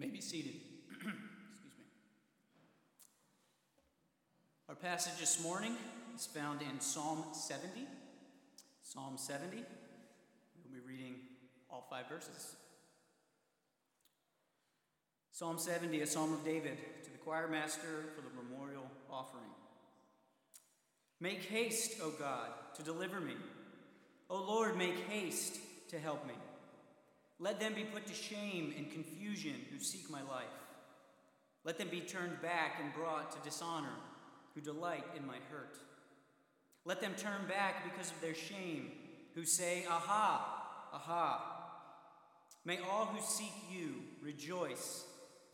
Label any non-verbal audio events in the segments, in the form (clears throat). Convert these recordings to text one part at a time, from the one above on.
may be seated. (clears throat) Excuse me. Our passage this morning is found in Psalm 70. Psalm 70. We'll be reading all five verses. Psalm 70, a psalm of David to the choir master for the memorial offering. Make haste, O God, to deliver me. O Lord, make haste to help me. Let them be put to shame and confusion who seek my life. Let them be turned back and brought to dishonor who delight in my hurt. Let them turn back because of their shame who say, Aha, aha. May all who seek you rejoice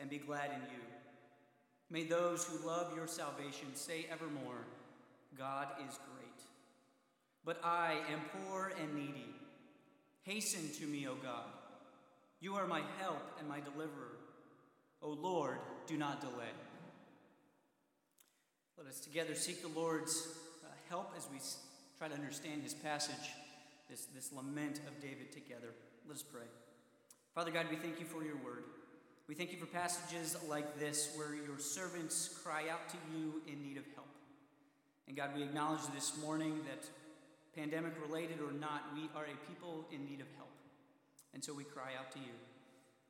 and be glad in you. May those who love your salvation say evermore, God is great. But I am poor and needy. Hasten to me, O God. You are my help and my deliverer. O Lord, do not delay. Let us together seek the Lord's uh, help as we try to understand his passage, this, this lament of David together. Let us pray. Father God, we thank you for your word. We thank you for passages like this where your servants cry out to you in need of help. And God, we acknowledge this morning that, pandemic related or not, we are a people in need of help. And so we cry out to you.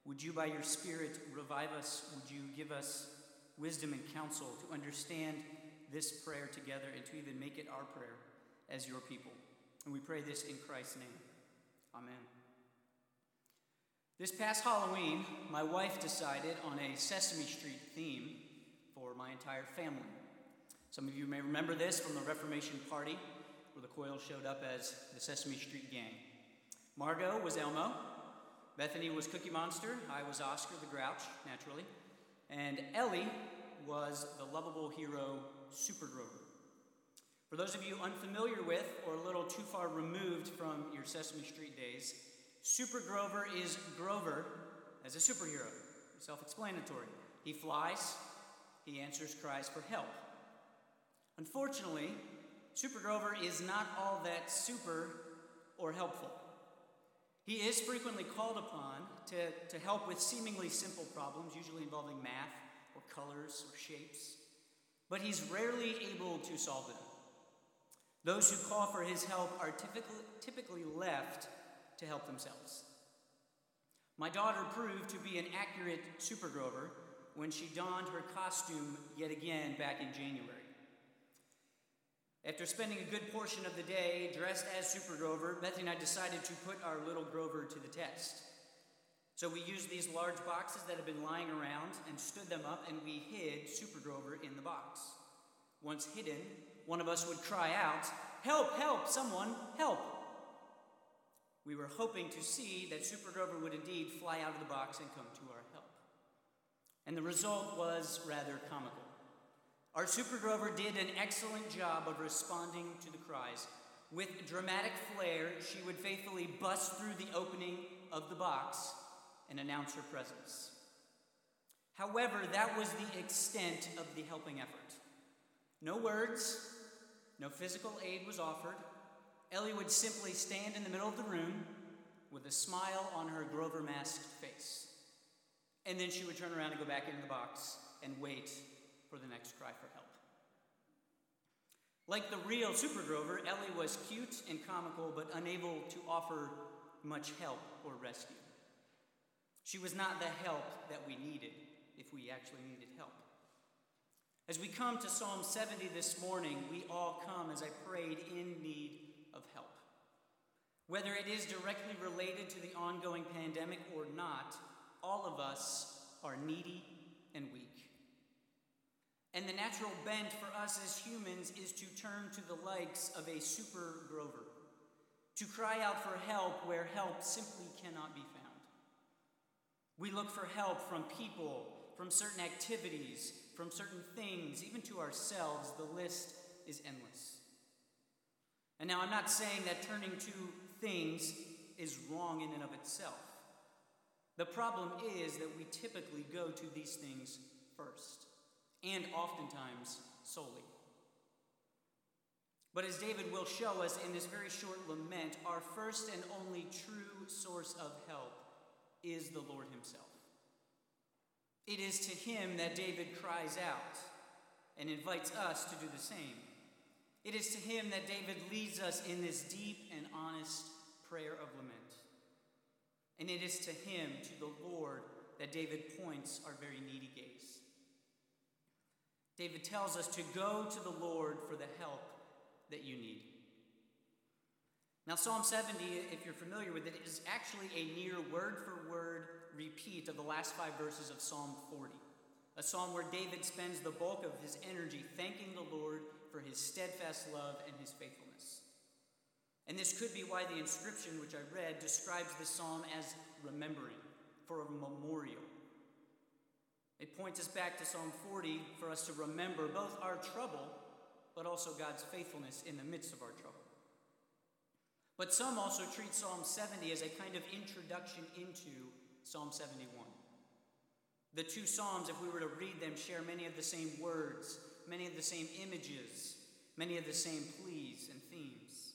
Would you, by your Spirit, revive us? Would you give us wisdom and counsel to understand this prayer together and to even make it our prayer as your people? And we pray this in Christ's name. Amen. This past Halloween, my wife decided on a Sesame Street theme for my entire family. Some of you may remember this from the Reformation Party, where the Coils showed up as the Sesame Street Gang. Margot was Elmo, Bethany was Cookie Monster. I was Oscar the Grouch, naturally. And Ellie was the lovable hero Super Grover. For those of you unfamiliar with or a little too far removed from your Sesame Street days, Super Grover is Grover as a superhero. Self explanatory. He flies, he answers cries for help. Unfortunately, Super Grover is not all that super or helpful. He is frequently called upon to, to help with seemingly simple problems, usually involving math or colors or shapes, but he's rarely able to solve them. Those who call for his help are typically, typically left to help themselves. My daughter proved to be an accurate Super Grover when she donned her costume yet again back in January. After spending a good portion of the day dressed as Super Grover, Bethany and I decided to put our little Grover to the test. So we used these large boxes that had been lying around and stood them up, and we hid Super Grover in the box. Once hidden, one of us would cry out, Help, help, someone, help! We were hoping to see that Super Grover would indeed fly out of the box and come to our help. And the result was rather comical. Our Super Grover did an excellent job of responding to the cries. With dramatic flair, she would faithfully bust through the opening of the box and announce her presence. However, that was the extent of the helping effort. No words, no physical aid was offered. Ellie would simply stand in the middle of the room with a smile on her Grover masked face. And then she would turn around and go back into the box and wait for the next cry for help. Like the real Super Grover, Ellie was cute and comical, but unable to offer much help or rescue. She was not the help that we needed if we actually needed help. As we come to Psalm 70 this morning, we all come, as I prayed, in need of help. Whether it is directly related to the ongoing pandemic or not, all of us are needy and weak. And the natural bent for us as humans is to turn to the likes of a super Grover, to cry out for help where help simply cannot be found. We look for help from people, from certain activities, from certain things, even to ourselves. The list is endless. And now I'm not saying that turning to things is wrong in and of itself. The problem is that we typically go to these things first and oftentimes solely. But as David will show us in this very short lament, our first and only true source of help is the Lord Himself. It is to him that David cries out and invites us to do the same. It is to him that David leads us in this deep and honest prayer of lament. And it is to him, to the Lord, that David points our very needy gaze. David tells us to go to the Lord for the help that you need. Now, Psalm 70, if you're familiar with it, is actually a near word for word repeat of the last five verses of Psalm 40, a psalm where David spends the bulk of his energy thanking the Lord for his steadfast love and his faithfulness. And this could be why the inscription which I read describes this psalm as remembering, for a memorial. It points us back to Psalm 40 for us to remember both our trouble, but also God's faithfulness in the midst of our trouble. But some also treat Psalm 70 as a kind of introduction into Psalm 71. The two Psalms, if we were to read them, share many of the same words, many of the same images, many of the same pleas and themes.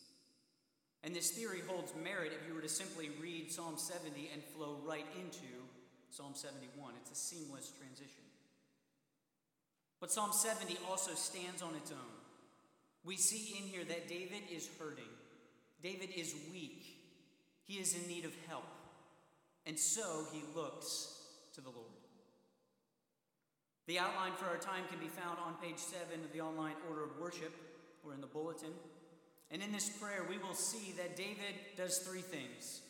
And this theory holds merit if you were to simply read Psalm 70 and flow right into Psalm 71. It's a seamless transition. But Psalm 70 also stands on its own. We see in here that David is hurting, David is weak, he is in need of help, and so he looks to the Lord. The outline for our time can be found on page 7 of the online order of worship or in the bulletin. And in this prayer, we will see that David does three things.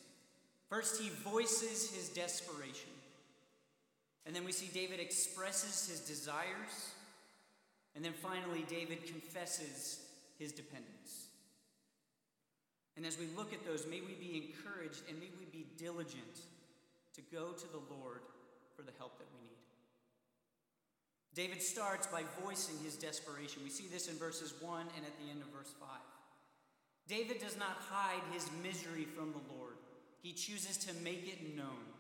First, he voices his desperation. And then we see David expresses his desires. And then finally, David confesses his dependence. And as we look at those, may we be encouraged and may we be diligent to go to the Lord for the help that we need. David starts by voicing his desperation. We see this in verses 1 and at the end of verse 5. David does not hide his misery from the Lord, he chooses to make it known.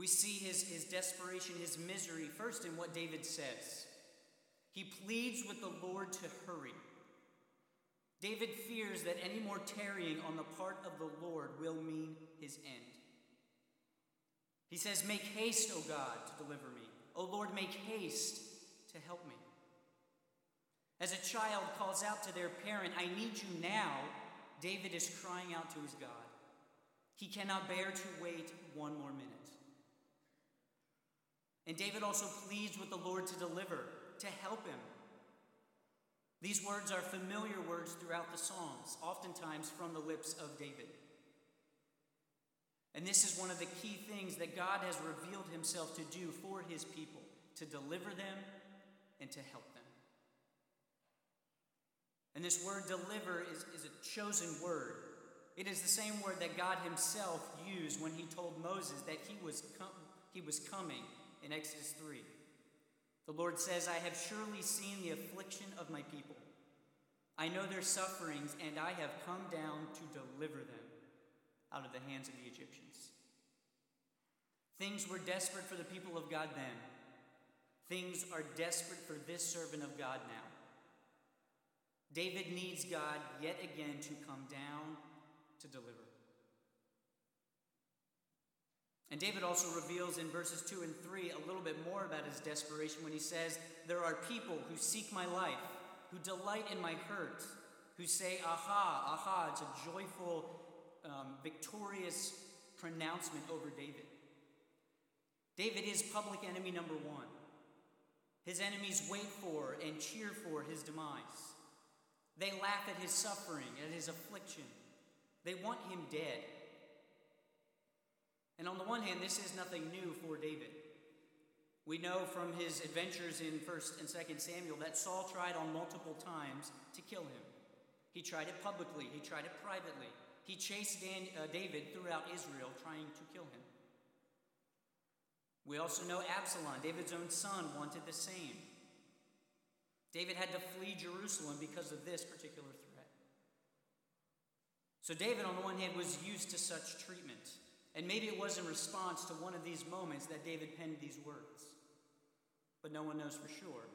We see his, his desperation, his misery, first in what David says. He pleads with the Lord to hurry. David fears that any more tarrying on the part of the Lord will mean his end. He says, Make haste, O God, to deliver me. O Lord, make haste to help me. As a child calls out to their parent, I need you now, David is crying out to his God. He cannot bear to wait one more minute. And David also pleads with the Lord to deliver, to help him. These words are familiar words throughout the Psalms, oftentimes from the lips of David. And this is one of the key things that God has revealed himself to do for his people to deliver them and to help them. And this word deliver is, is a chosen word. It is the same word that God himself used when he told Moses that he was, com- he was coming in Exodus 3. The Lord says, I have surely seen the affliction of my people. I know their sufferings, and I have come down to deliver them out of the hands of the Egyptians. Things were desperate for the people of God then. Things are desperate for this servant of God now. David needs God yet again to come down to deliver. And David also reveals in verses 2 and 3 a little bit more about his desperation when he says, There are people who seek my life, who delight in my hurt, who say, Aha, aha. It's a joyful, um, victorious pronouncement over David. David is public enemy number one. His enemies wait for and cheer for his demise. They laugh at his suffering, at his affliction. They want him dead. And on the one hand, this is nothing new for David. We know from his adventures in 1st and 2nd Samuel that Saul tried on multiple times to kill him. He tried it publicly, he tried it privately. He chased Dan, uh, David throughout Israel trying to kill him. We also know Absalom, David's own son, wanted the same. David had to flee Jerusalem because of this particular threat. So, David, on the one hand, was used to such treatment. And maybe it was in response to one of these moments that David penned these words. But no one knows for sure.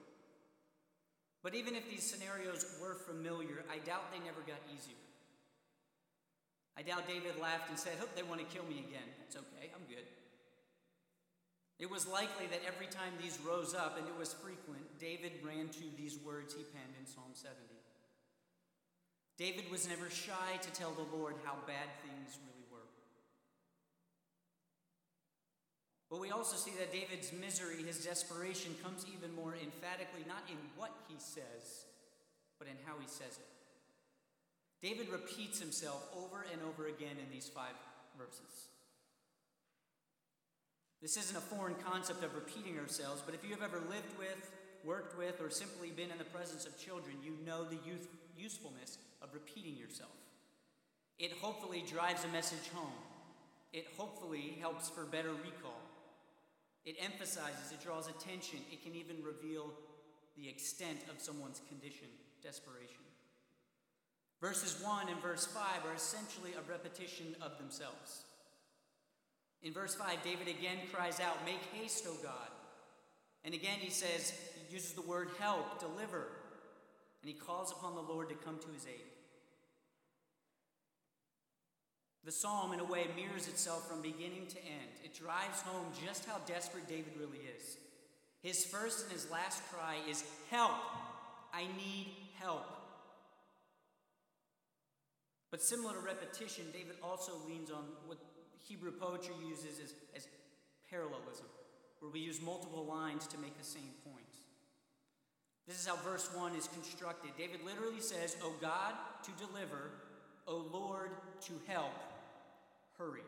But even if these scenarios were familiar, I doubt they never got easier. I doubt David laughed and said, Hope they want to kill me again. That's okay, I'm good. It was likely that every time these rose up, and it was frequent, David ran to these words he penned in Psalm 70. David was never shy to tell the Lord how bad things really were. But we also see that David's misery, his desperation, comes even more emphatically not in what he says, but in how he says it. David repeats himself over and over again in these five verses. This isn't a foreign concept of repeating ourselves, but if you have ever lived with, worked with, or simply been in the presence of children, you know the youth, usefulness of repeating yourself. It hopefully drives a message home. It hopefully helps for better recall. It emphasizes, it draws attention, it can even reveal the extent of someone's condition, desperation. Verses 1 and verse 5 are essentially a repetition of themselves. In verse 5, David again cries out, Make haste, O God. And again he says, he uses the word help, deliver, and he calls upon the Lord to come to his aid. The psalm, in a way, mirrors itself from beginning to end. It drives home just how desperate David really is. His first and his last cry is, Help! I need help. But similar to repetition, David also leans on what Hebrew poetry uses as, as parallelism, where we use multiple lines to make the same point. This is how verse 1 is constructed. David literally says, O God, to deliver, O Lord, to help, hurry.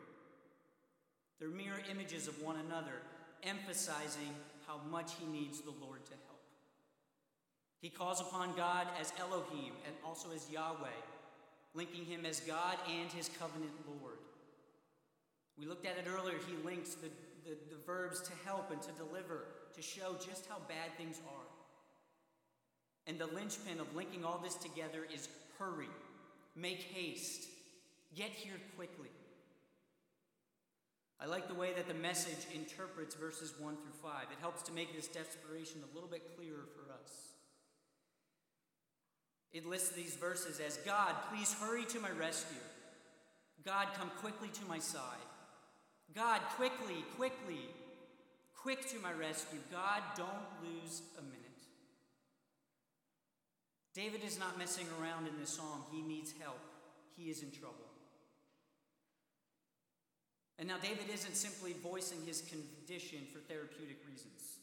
They're mirror images of one another, emphasizing how much he needs the Lord to help. He calls upon God as Elohim and also as Yahweh, linking him as God and his covenant Lord. We looked at it earlier. He links the, the, the, verbs to help and to deliver to show just how bad things are. And the linchpin of linking all this together is hurry, make haste, get here quickly. I like the way that the message interprets verses 1 through 5. It helps to make this desperation a little bit clearer for us. It lists these verses as God, please hurry to my rescue. God, come quickly to my side. God, quickly, quickly, quick to my rescue. God, don't lose a minute. David is not messing around in this psalm. He needs help, he is in trouble. And now, David isn't simply voicing his condition for therapeutic reasons.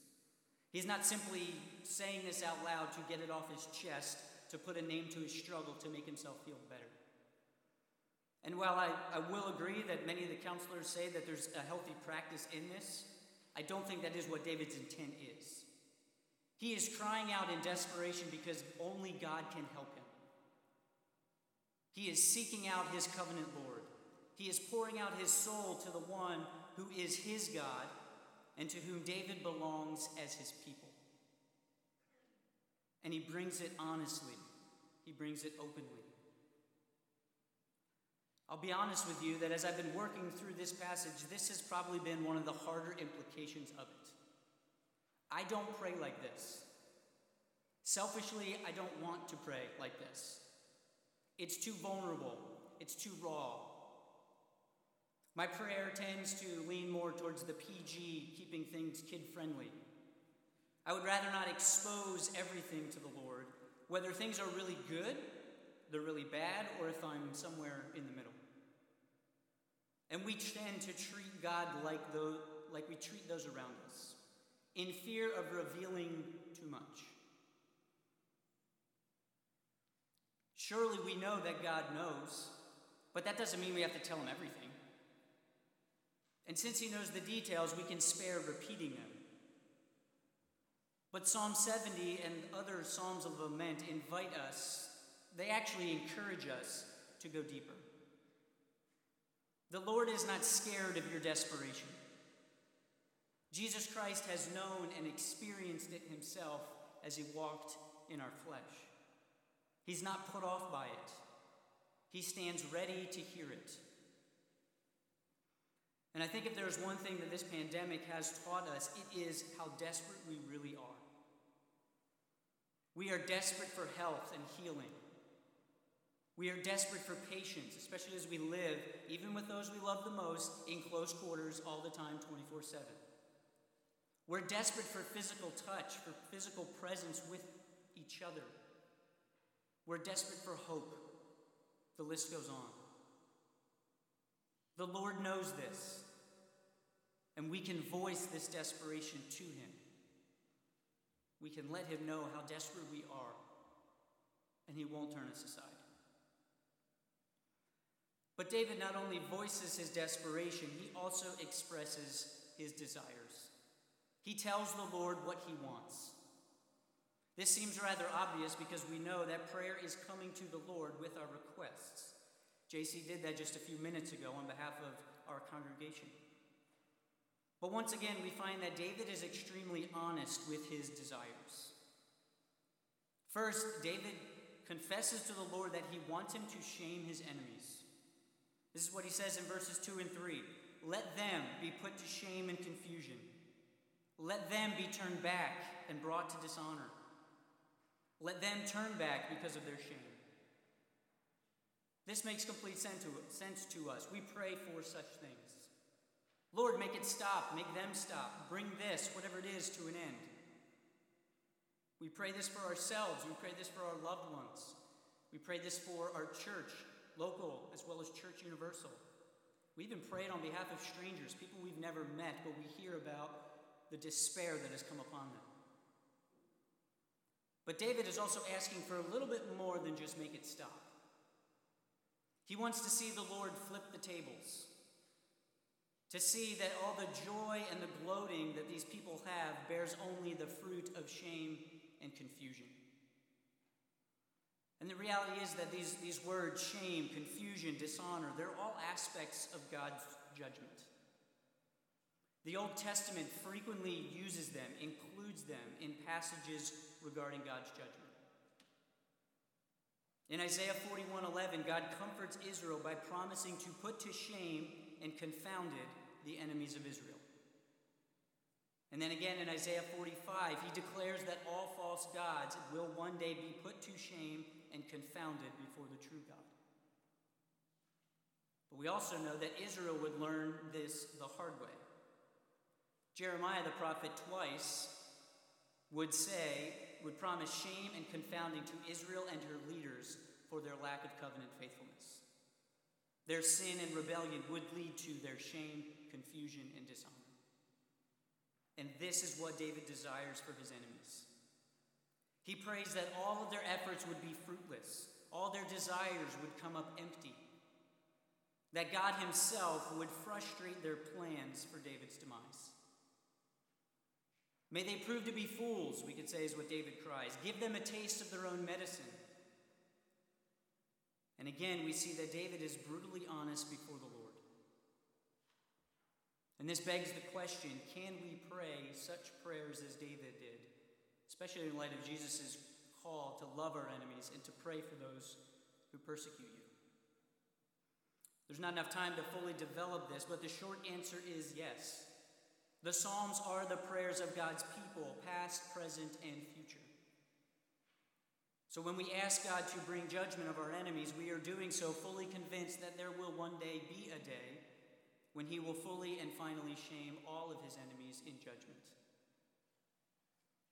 He's not simply saying this out loud to get it off his chest, to put a name to his struggle, to make himself feel better. And while I, I will agree that many of the counselors say that there's a healthy practice in this, I don't think that is what David's intent is. He is crying out in desperation because only God can help him. He is seeking out his covenant Lord. He is pouring out his soul to the one who is his God and to whom David belongs as his people. And he brings it honestly, he brings it openly. I'll be honest with you that as I've been working through this passage, this has probably been one of the harder implications of it. I don't pray like this. Selfishly, I don't want to pray like this. It's too vulnerable, it's too raw. My prayer tends to lean more towards the PG, keeping things kid friendly. I would rather not expose everything to the Lord, whether things are really good, they're really bad, or if I'm somewhere in the middle. And we tend to treat God like, those, like we treat those around us, in fear of revealing too much. Surely we know that God knows, but that doesn't mean we have to tell him everything. And since he knows the details, we can spare repeating them. But Psalm 70 and other Psalms of Lament invite us, they actually encourage us to go deeper. The Lord is not scared of your desperation. Jesus Christ has known and experienced it himself as he walked in our flesh. He's not put off by it, he stands ready to hear it. And I think if there's one thing that this pandemic has taught us, it is how desperate we really are. We are desperate for health and healing. We are desperate for patience, especially as we live, even with those we love the most, in close quarters all the time, 24 7. We're desperate for physical touch, for physical presence with each other. We're desperate for hope. The list goes on. The Lord knows this, and we can voice this desperation to Him. We can let Him know how desperate we are, and He won't turn us aside. But David not only voices his desperation, he also expresses his desires. He tells the Lord what he wants. This seems rather obvious because we know that prayer is coming to the Lord with our requests. JC did that just a few minutes ago on behalf of our congregation. But once again, we find that David is extremely honest with his desires. First, David confesses to the Lord that he wants him to shame his enemies. This is what he says in verses 2 and 3 Let them be put to shame and confusion, let them be turned back and brought to dishonor. Let them turn back because of their shame. This makes complete sense to us. We pray for such things. Lord, make it stop. Make them stop. Bring this, whatever it is, to an end. We pray this for ourselves. We pray this for our loved ones. We pray this for our church, local as well as church universal. We even prayed on behalf of strangers, people we've never met, but we hear about the despair that has come upon them. But David is also asking for a little bit more than just make it stop. He wants to see the Lord flip the tables, to see that all the joy and the gloating that these people have bears only the fruit of shame and confusion. And the reality is that these, these words, shame, confusion, dishonor, they're all aspects of God's judgment. The Old Testament frequently uses them, includes them in passages regarding God's judgment. In Isaiah 41:11, God comforts Israel by promising to put to shame and confounded the enemies of Israel. And then again in Isaiah 45, he declares that all false gods will one day be put to shame and confounded before the true God. But we also know that Israel would learn this the hard way. Jeremiah the prophet twice would say, would promise shame and confounding to Israel and her leaders for their lack of covenant faithfulness. Their sin and rebellion would lead to their shame, confusion, and dishonor. And this is what David desires for his enemies. He prays that all of their efforts would be fruitless, all their desires would come up empty, that God Himself would frustrate their plans for David's demise. May they prove to be fools, we could say, is what David cries. Give them a taste of their own medicine. And again, we see that David is brutally honest before the Lord. And this begs the question can we pray such prayers as David did, especially in light of Jesus' call to love our enemies and to pray for those who persecute you? There's not enough time to fully develop this, but the short answer is yes. The Psalms are the prayers of God's people, past, present, and future. So when we ask God to bring judgment of our enemies, we are doing so fully convinced that there will one day be a day when he will fully and finally shame all of his enemies in judgment.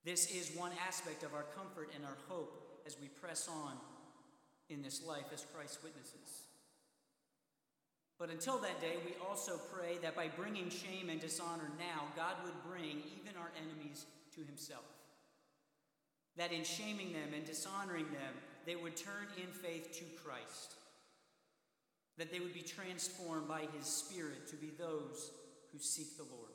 This is one aspect of our comfort and our hope as we press on in this life as Christ's witnesses. But until that day, we also pray that by bringing shame and dishonor now, God would bring even our enemies to himself. That in shaming them and dishonoring them, they would turn in faith to Christ. That they would be transformed by his Spirit to be those who seek the Lord.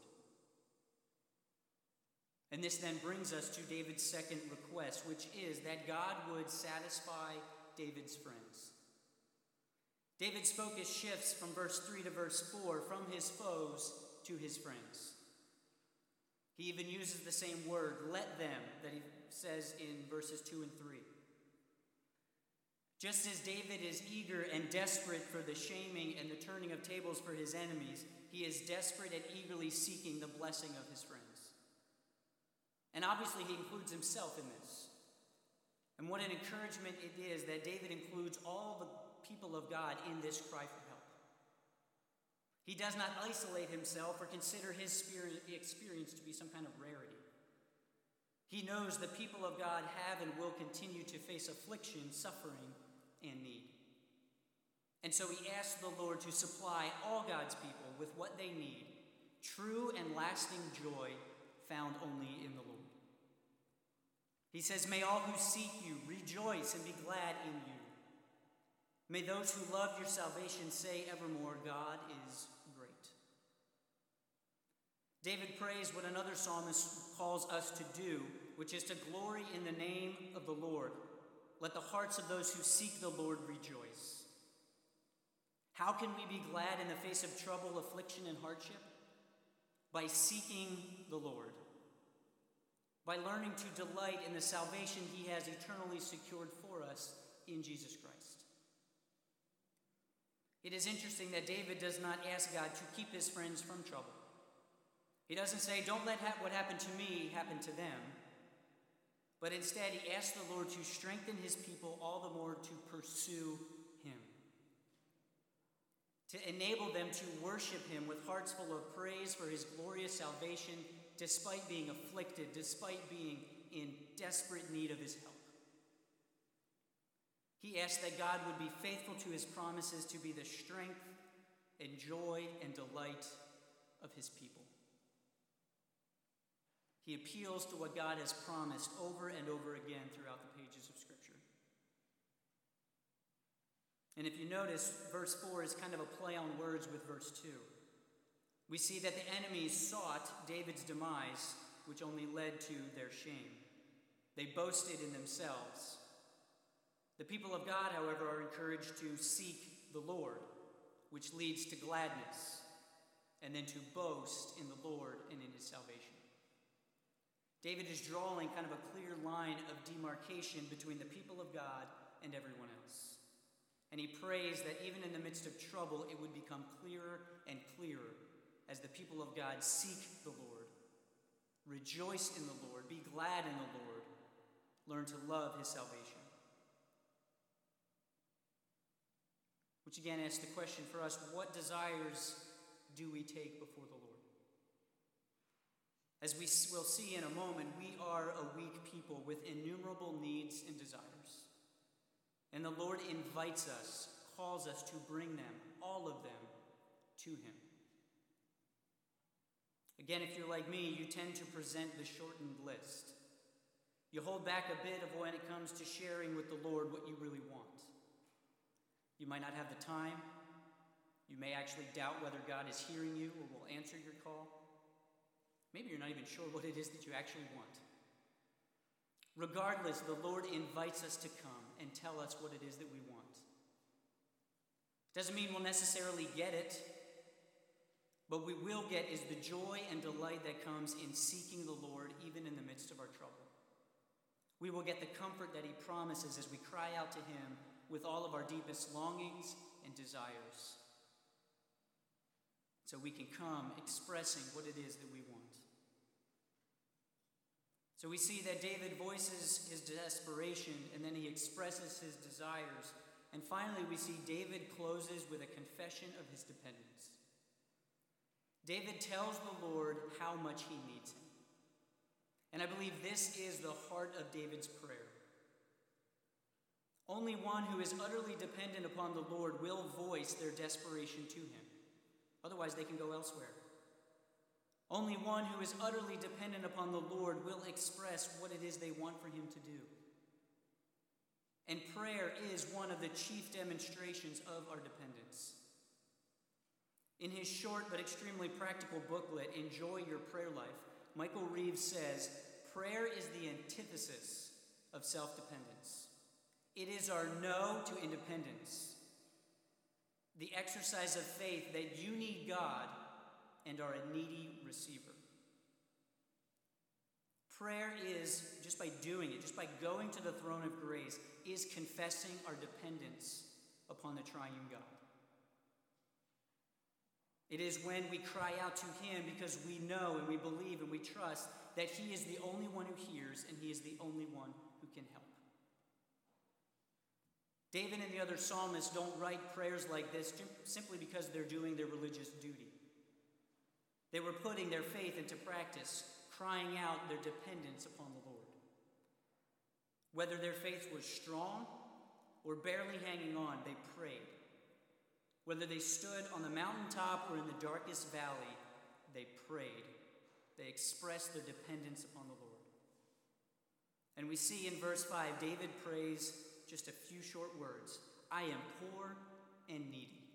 And this then brings us to David's second request, which is that God would satisfy David's friends. David's focus shifts from verse 3 to verse 4 from his foes to his friends. He even uses the same word, let them, that he says in verses 2 and 3. Just as David is eager and desperate for the shaming and the turning of tables for his enemies, he is desperate and eagerly seeking the blessing of his friends. And obviously, he includes himself in this. And what an encouragement it is that David includes all the people of God in this cry for help. He does not isolate himself or consider his experience to be some kind of rarity. He knows the people of God have and will continue to face affliction, suffering, and need. And so he asks the Lord to supply all God's people with what they need true and lasting joy found only in the Lord. He says, May all who seek you rejoice and be glad in you. May those who love your salvation say evermore, God is great. David prays what another psalmist calls us to do, which is to glory in the name of the Lord. Let the hearts of those who seek the Lord rejoice. How can we be glad in the face of trouble, affliction, and hardship? By seeking the Lord, by learning to delight in the salvation He has eternally secured for us in Jesus Christ. It is interesting that David does not ask God to keep his friends from trouble. He doesn't say, Don't let ha- what happened to me happen to them. But instead, he asked the Lord to strengthen his people all the more to pursue him to enable them to worship him with hearts full of praise for his glorious salvation, despite being afflicted, despite being in desperate need of his help. He asked that God would be faithful to his promises to be the strength and joy and delight of his people. He appeals to what God has promised over and over again throughout the pages of Scripture. And if you notice, verse 4 is kind of a play on words with verse 2. We see that the enemies sought David's demise, which only led to their shame. They boasted in themselves. The people of God, however, are encouraged to seek the Lord, which leads to gladness, and then to boast in the Lord and in his salvation. David is drawing kind of a clear line of demarcation between the people of God and everyone else. And he prays that even in the midst of trouble, it would become clearer and clearer as the people of God seek the Lord, rejoice in the Lord, be glad in the Lord, learn to love his salvation. Which again asks the question for us what desires do we take before the Lord? As we will see in a moment, we are a weak people with innumerable needs and desires. And the Lord invites us, calls us to bring them, all of them, to Him. Again, if you're like me, you tend to present the shortened list. You hold back a bit of when it comes to sharing with the Lord what you really want. You might not have the time. You may actually doubt whether God is hearing you or will answer your call. Maybe you're not even sure what it is that you actually want. Regardless, the Lord invites us to come and tell us what it is that we want. It doesn't mean we'll necessarily get it, but we will get is the joy and delight that comes in seeking the Lord even in the midst of our trouble. We will get the comfort that He promises as we cry out to Him with all of our deepest longings and desires. So we can come expressing what it is that we want. So we see that David voices his desperation and then he expresses his desires. And finally, we see David closes with a confession of his dependence. David tells the Lord how much he needs him. And I believe this is the heart of David's prayer. Only one who is utterly dependent upon the Lord will voice their desperation to him. Otherwise, they can go elsewhere. Only one who is utterly dependent upon the Lord will express what it is they want for him to do. And prayer is one of the chief demonstrations of our dependence. In his short but extremely practical booklet, Enjoy Your Prayer Life, Michael Reeves says prayer is the antithesis of self dependence. It is our no to independence, the exercise of faith that you need God and are a needy receiver. Prayer is, just by doing it, just by going to the throne of grace, is confessing our dependence upon the triune God. It is when we cry out to Him because we know and we believe and we trust that He is the only one who hears and He is the only one who can help. David and the other psalmists don't write prayers like this simply because they're doing their religious duty. They were putting their faith into practice, crying out their dependence upon the Lord. Whether their faith was strong or barely hanging on, they prayed. Whether they stood on the mountaintop or in the darkest valley, they prayed. They expressed their dependence upon the Lord. And we see in verse 5, David prays just a few short words I am poor and needy.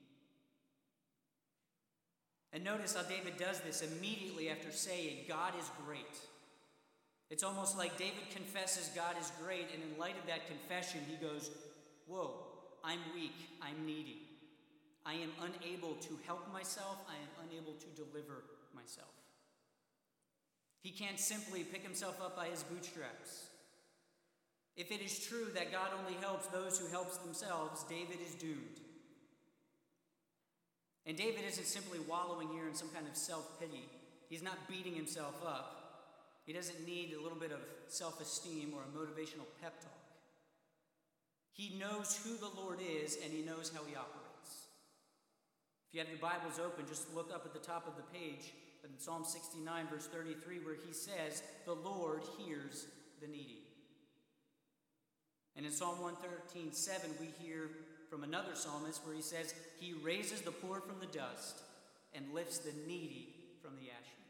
And notice how David does this immediately after saying, God is great. It's almost like David confesses God is great, and in light of that confession, he goes, Whoa, I'm weak, I'm needy. I am unable to help myself, I am unable to deliver myself. He can't simply pick himself up by his bootstraps. If it is true that God only helps those who helps themselves, David is doomed. And David isn't simply wallowing here in some kind of self pity. He's not beating himself up. He doesn't need a little bit of self esteem or a motivational pep talk. He knows who the Lord is and he knows how he operates. If you have your Bibles open, just look up at the top of the page in Psalm 69, verse 33, where he says, The Lord hears the needy. And in Psalm 113, 7, we hear from another psalmist where he says, He raises the poor from the dust and lifts the needy from the ash heap.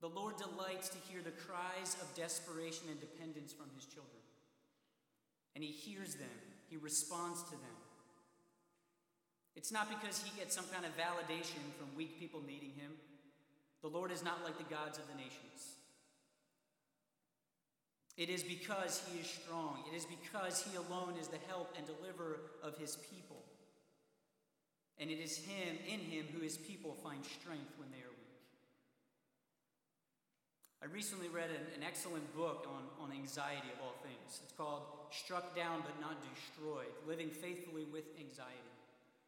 The Lord delights to hear the cries of desperation and dependence from his children. And he hears them, he responds to them. It's not because he gets some kind of validation from weak people needing him. The Lord is not like the gods of the nations. It is because he is strong. It is because he alone is the help and deliverer of his people. And it is him, in him, who his people find strength when they are weak. I recently read an, an excellent book on, on anxiety of all things. It's called Struck Down But Not Destroyed Living Faithfully with Anxiety.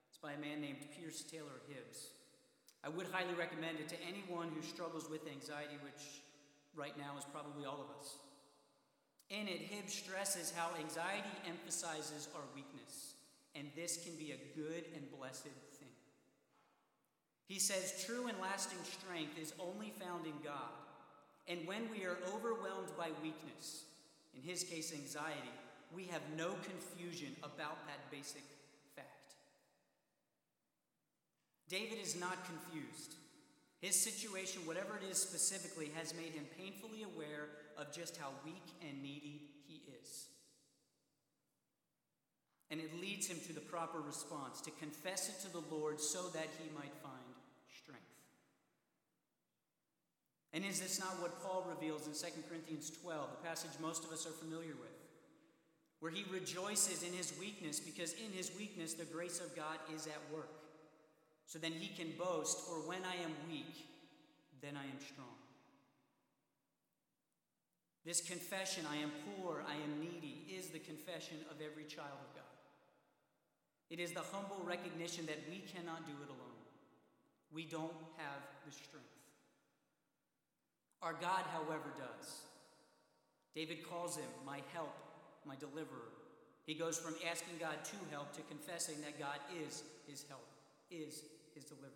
It's by a man named Pierce Taylor Hibbs. I would highly recommend it to anyone who struggles with anxiety, which right now is probably all of us. In it, Hibbs stresses how anxiety emphasizes our weakness, and this can be a good and blessed thing. He says true and lasting strength is only found in God, and when we are overwhelmed by weakness, in his case anxiety, we have no confusion about that basic fact. David is not confused. His situation, whatever it is specifically, has made him painfully aware of just how weak and needy he is. And it leads him to the proper response to confess it to the Lord so that he might find strength. And is this not what Paul reveals in 2 Corinthians 12, the passage most of us are familiar with? Where he rejoices in his weakness because in his weakness the grace of God is at work. So then he can boast, For when I am weak, then I am strong. This confession, I am poor, I am needy, is the confession of every child of God. It is the humble recognition that we cannot do it alone. We don't have the strength. Our God, however, does. David calls him my help, my deliverer. He goes from asking God to help to confessing that God is his help, is his deliverer.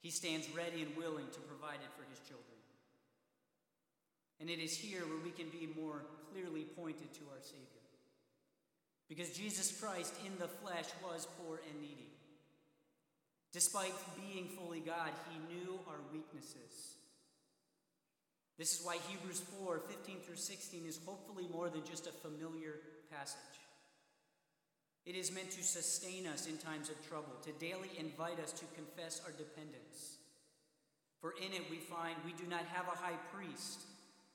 He stands ready and willing to provide it for his children. And it is here where we can be more clearly pointed to our Savior. Because Jesus Christ in the flesh was poor and needy. Despite being fully God, he knew our weaknesses. This is why Hebrews 4 15 through 16 is hopefully more than just a familiar passage. It is meant to sustain us in times of trouble, to daily invite us to confess our dependence. For in it we find we do not have a high priest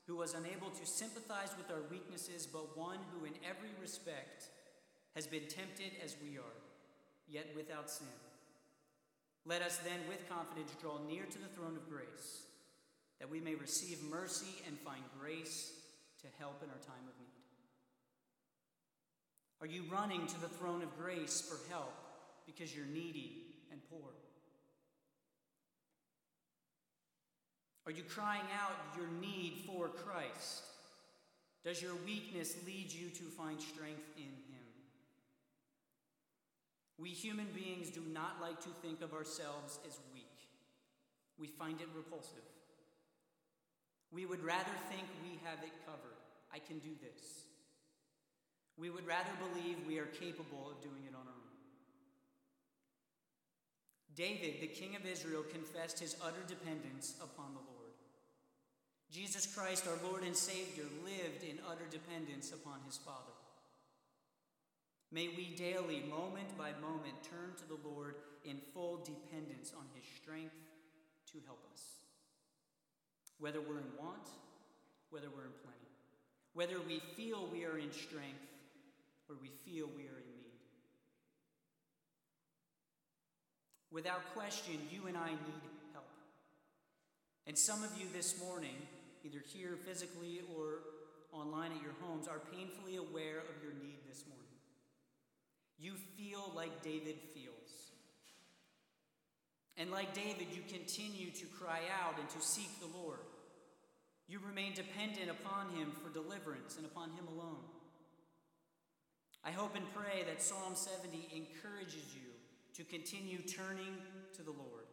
who was unable to sympathize with our weaknesses, but one who in every respect has been tempted as we are, yet without sin. Let us then with confidence draw near to the throne of grace, that we may receive mercy and find grace to help in our time of need. Are you running to the throne of grace for help because you're needy and poor? Are you crying out your need for Christ Does your weakness lead you to find strength in Him? We human beings do not like to think of ourselves as weak. We find it repulsive. We would rather think we have it covered. I can do this. We would rather believe we are capable of doing it on our own. David, the king of Israel, confessed his utter dependence upon the Lord. Jesus Christ, our Lord and Savior, lived in utter dependence upon his Father. May we daily, moment by moment, turn to the Lord in full dependence on his strength to help us. Whether we're in want, whether we're in plenty, whether we feel we are in strength or we feel we are in need. Without question, you and I need help. And some of you this morning, either here physically or online at your homes, are painfully aware of your need this morning. You feel like David feels. And like David, you continue to cry out and to seek the Lord. You remain dependent upon Him for deliverance and upon Him alone. I hope and pray that Psalm 70 encourages you to continue turning to the Lord.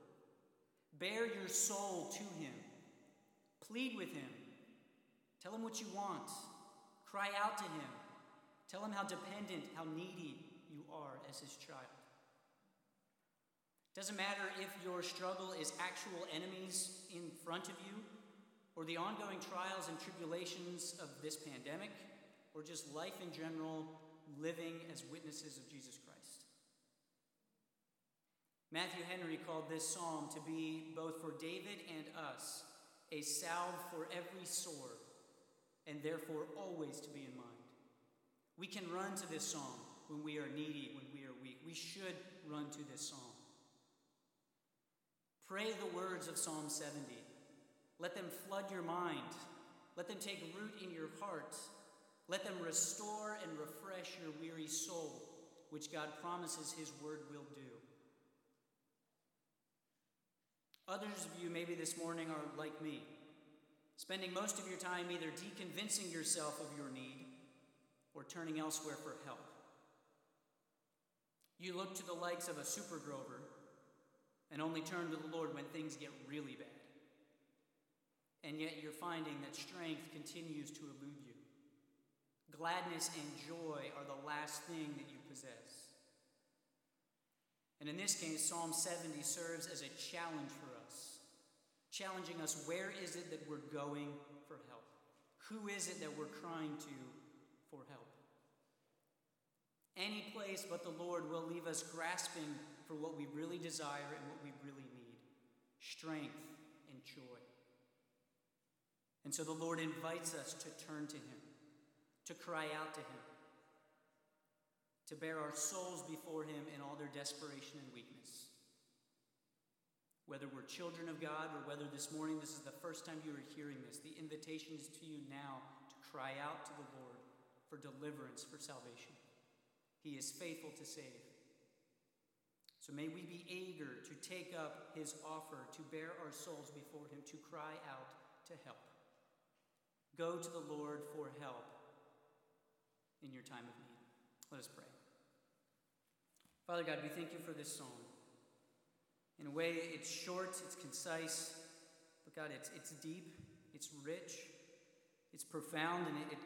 Bare your soul to Him. Plead with Him. Tell Him what you want. Cry out to Him. Tell Him how dependent, how needy you are as His child. Doesn't matter if your struggle is actual enemies in front of you, or the ongoing trials and tribulations of this pandemic, or just life in general, living as witnesses of Jesus Christ. Matthew Henry called this psalm to be, both for David and us, a salve for every sore, and therefore always to be in mind. We can run to this psalm when we are needy, when we are weak. We should run to this psalm. Pray the words of Psalm 70. Let them flood your mind. Let them take root in your heart. Let them restore and refresh your weary soul, which God promises His word will do. Others of you, maybe this morning, are like me, spending most of your time either deconvincing yourself of your need or turning elsewhere for help. You look to the likes of a super Grover and only turn to the Lord when things get really bad. And yet you're finding that strength continues to elude you. Gladness and joy are the last thing that you possess. And in this case, Psalm 70 serves as a challenge for us, challenging us where is it that we're going for help? Who is it that we're crying to for help? Any place but the Lord will leave us grasping for what we really desire and what we really need strength and joy. And so the Lord invites us to turn to Him, to cry out to Him, to bare our souls before Him in all their desperation and weakness. Whether we're children of God or whether this morning this is the first time you are hearing this, the invitation is to you now to cry out to the Lord for deliverance, for salvation. He is faithful to save. So may we be eager to take up his offer, to bare our souls before him, to cry out to help. Go to the Lord for help in your time of need. Let us pray. Father God, we thank you for this song. In a way, it's short, it's concise, but God, it's, it's deep, it's rich, it's profound, and it, it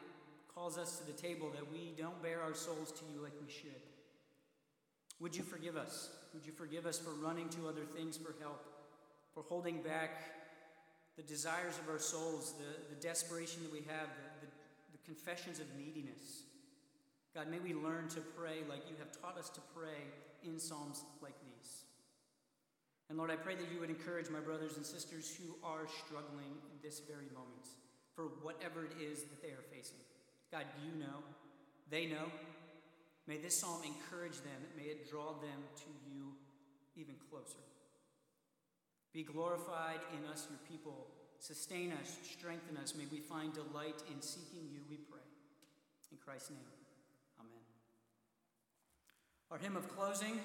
calls us to the table that we don't bare our souls to you like we should. Would you forgive us? Would you forgive us for running to other things for help, for holding back the desires of our souls, the, the desperation that we have, the, the, the confessions of neediness? God, may we learn to pray like you have taught us to pray in Psalms like these. And Lord, I pray that you would encourage my brothers and sisters who are struggling in this very moment for whatever it is that they are facing. God, you know, they know, May this psalm encourage them, may it draw them to you even closer. Be glorified in us, your people. Sustain us, strengthen us. May we find delight in seeking you, we pray. In Christ's name. Our hymn of closing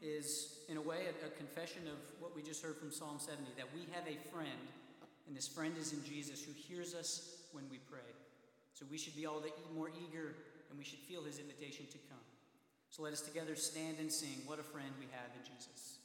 is, in a way, a, a, confession of what we just heard from Psalm 70 that we have a friend, and this friend is in Jesus who hears us when we pray. So we should be all the more eager and we should feel his invitation to come. So let us together stand and sing, What a friend we have in Jesus.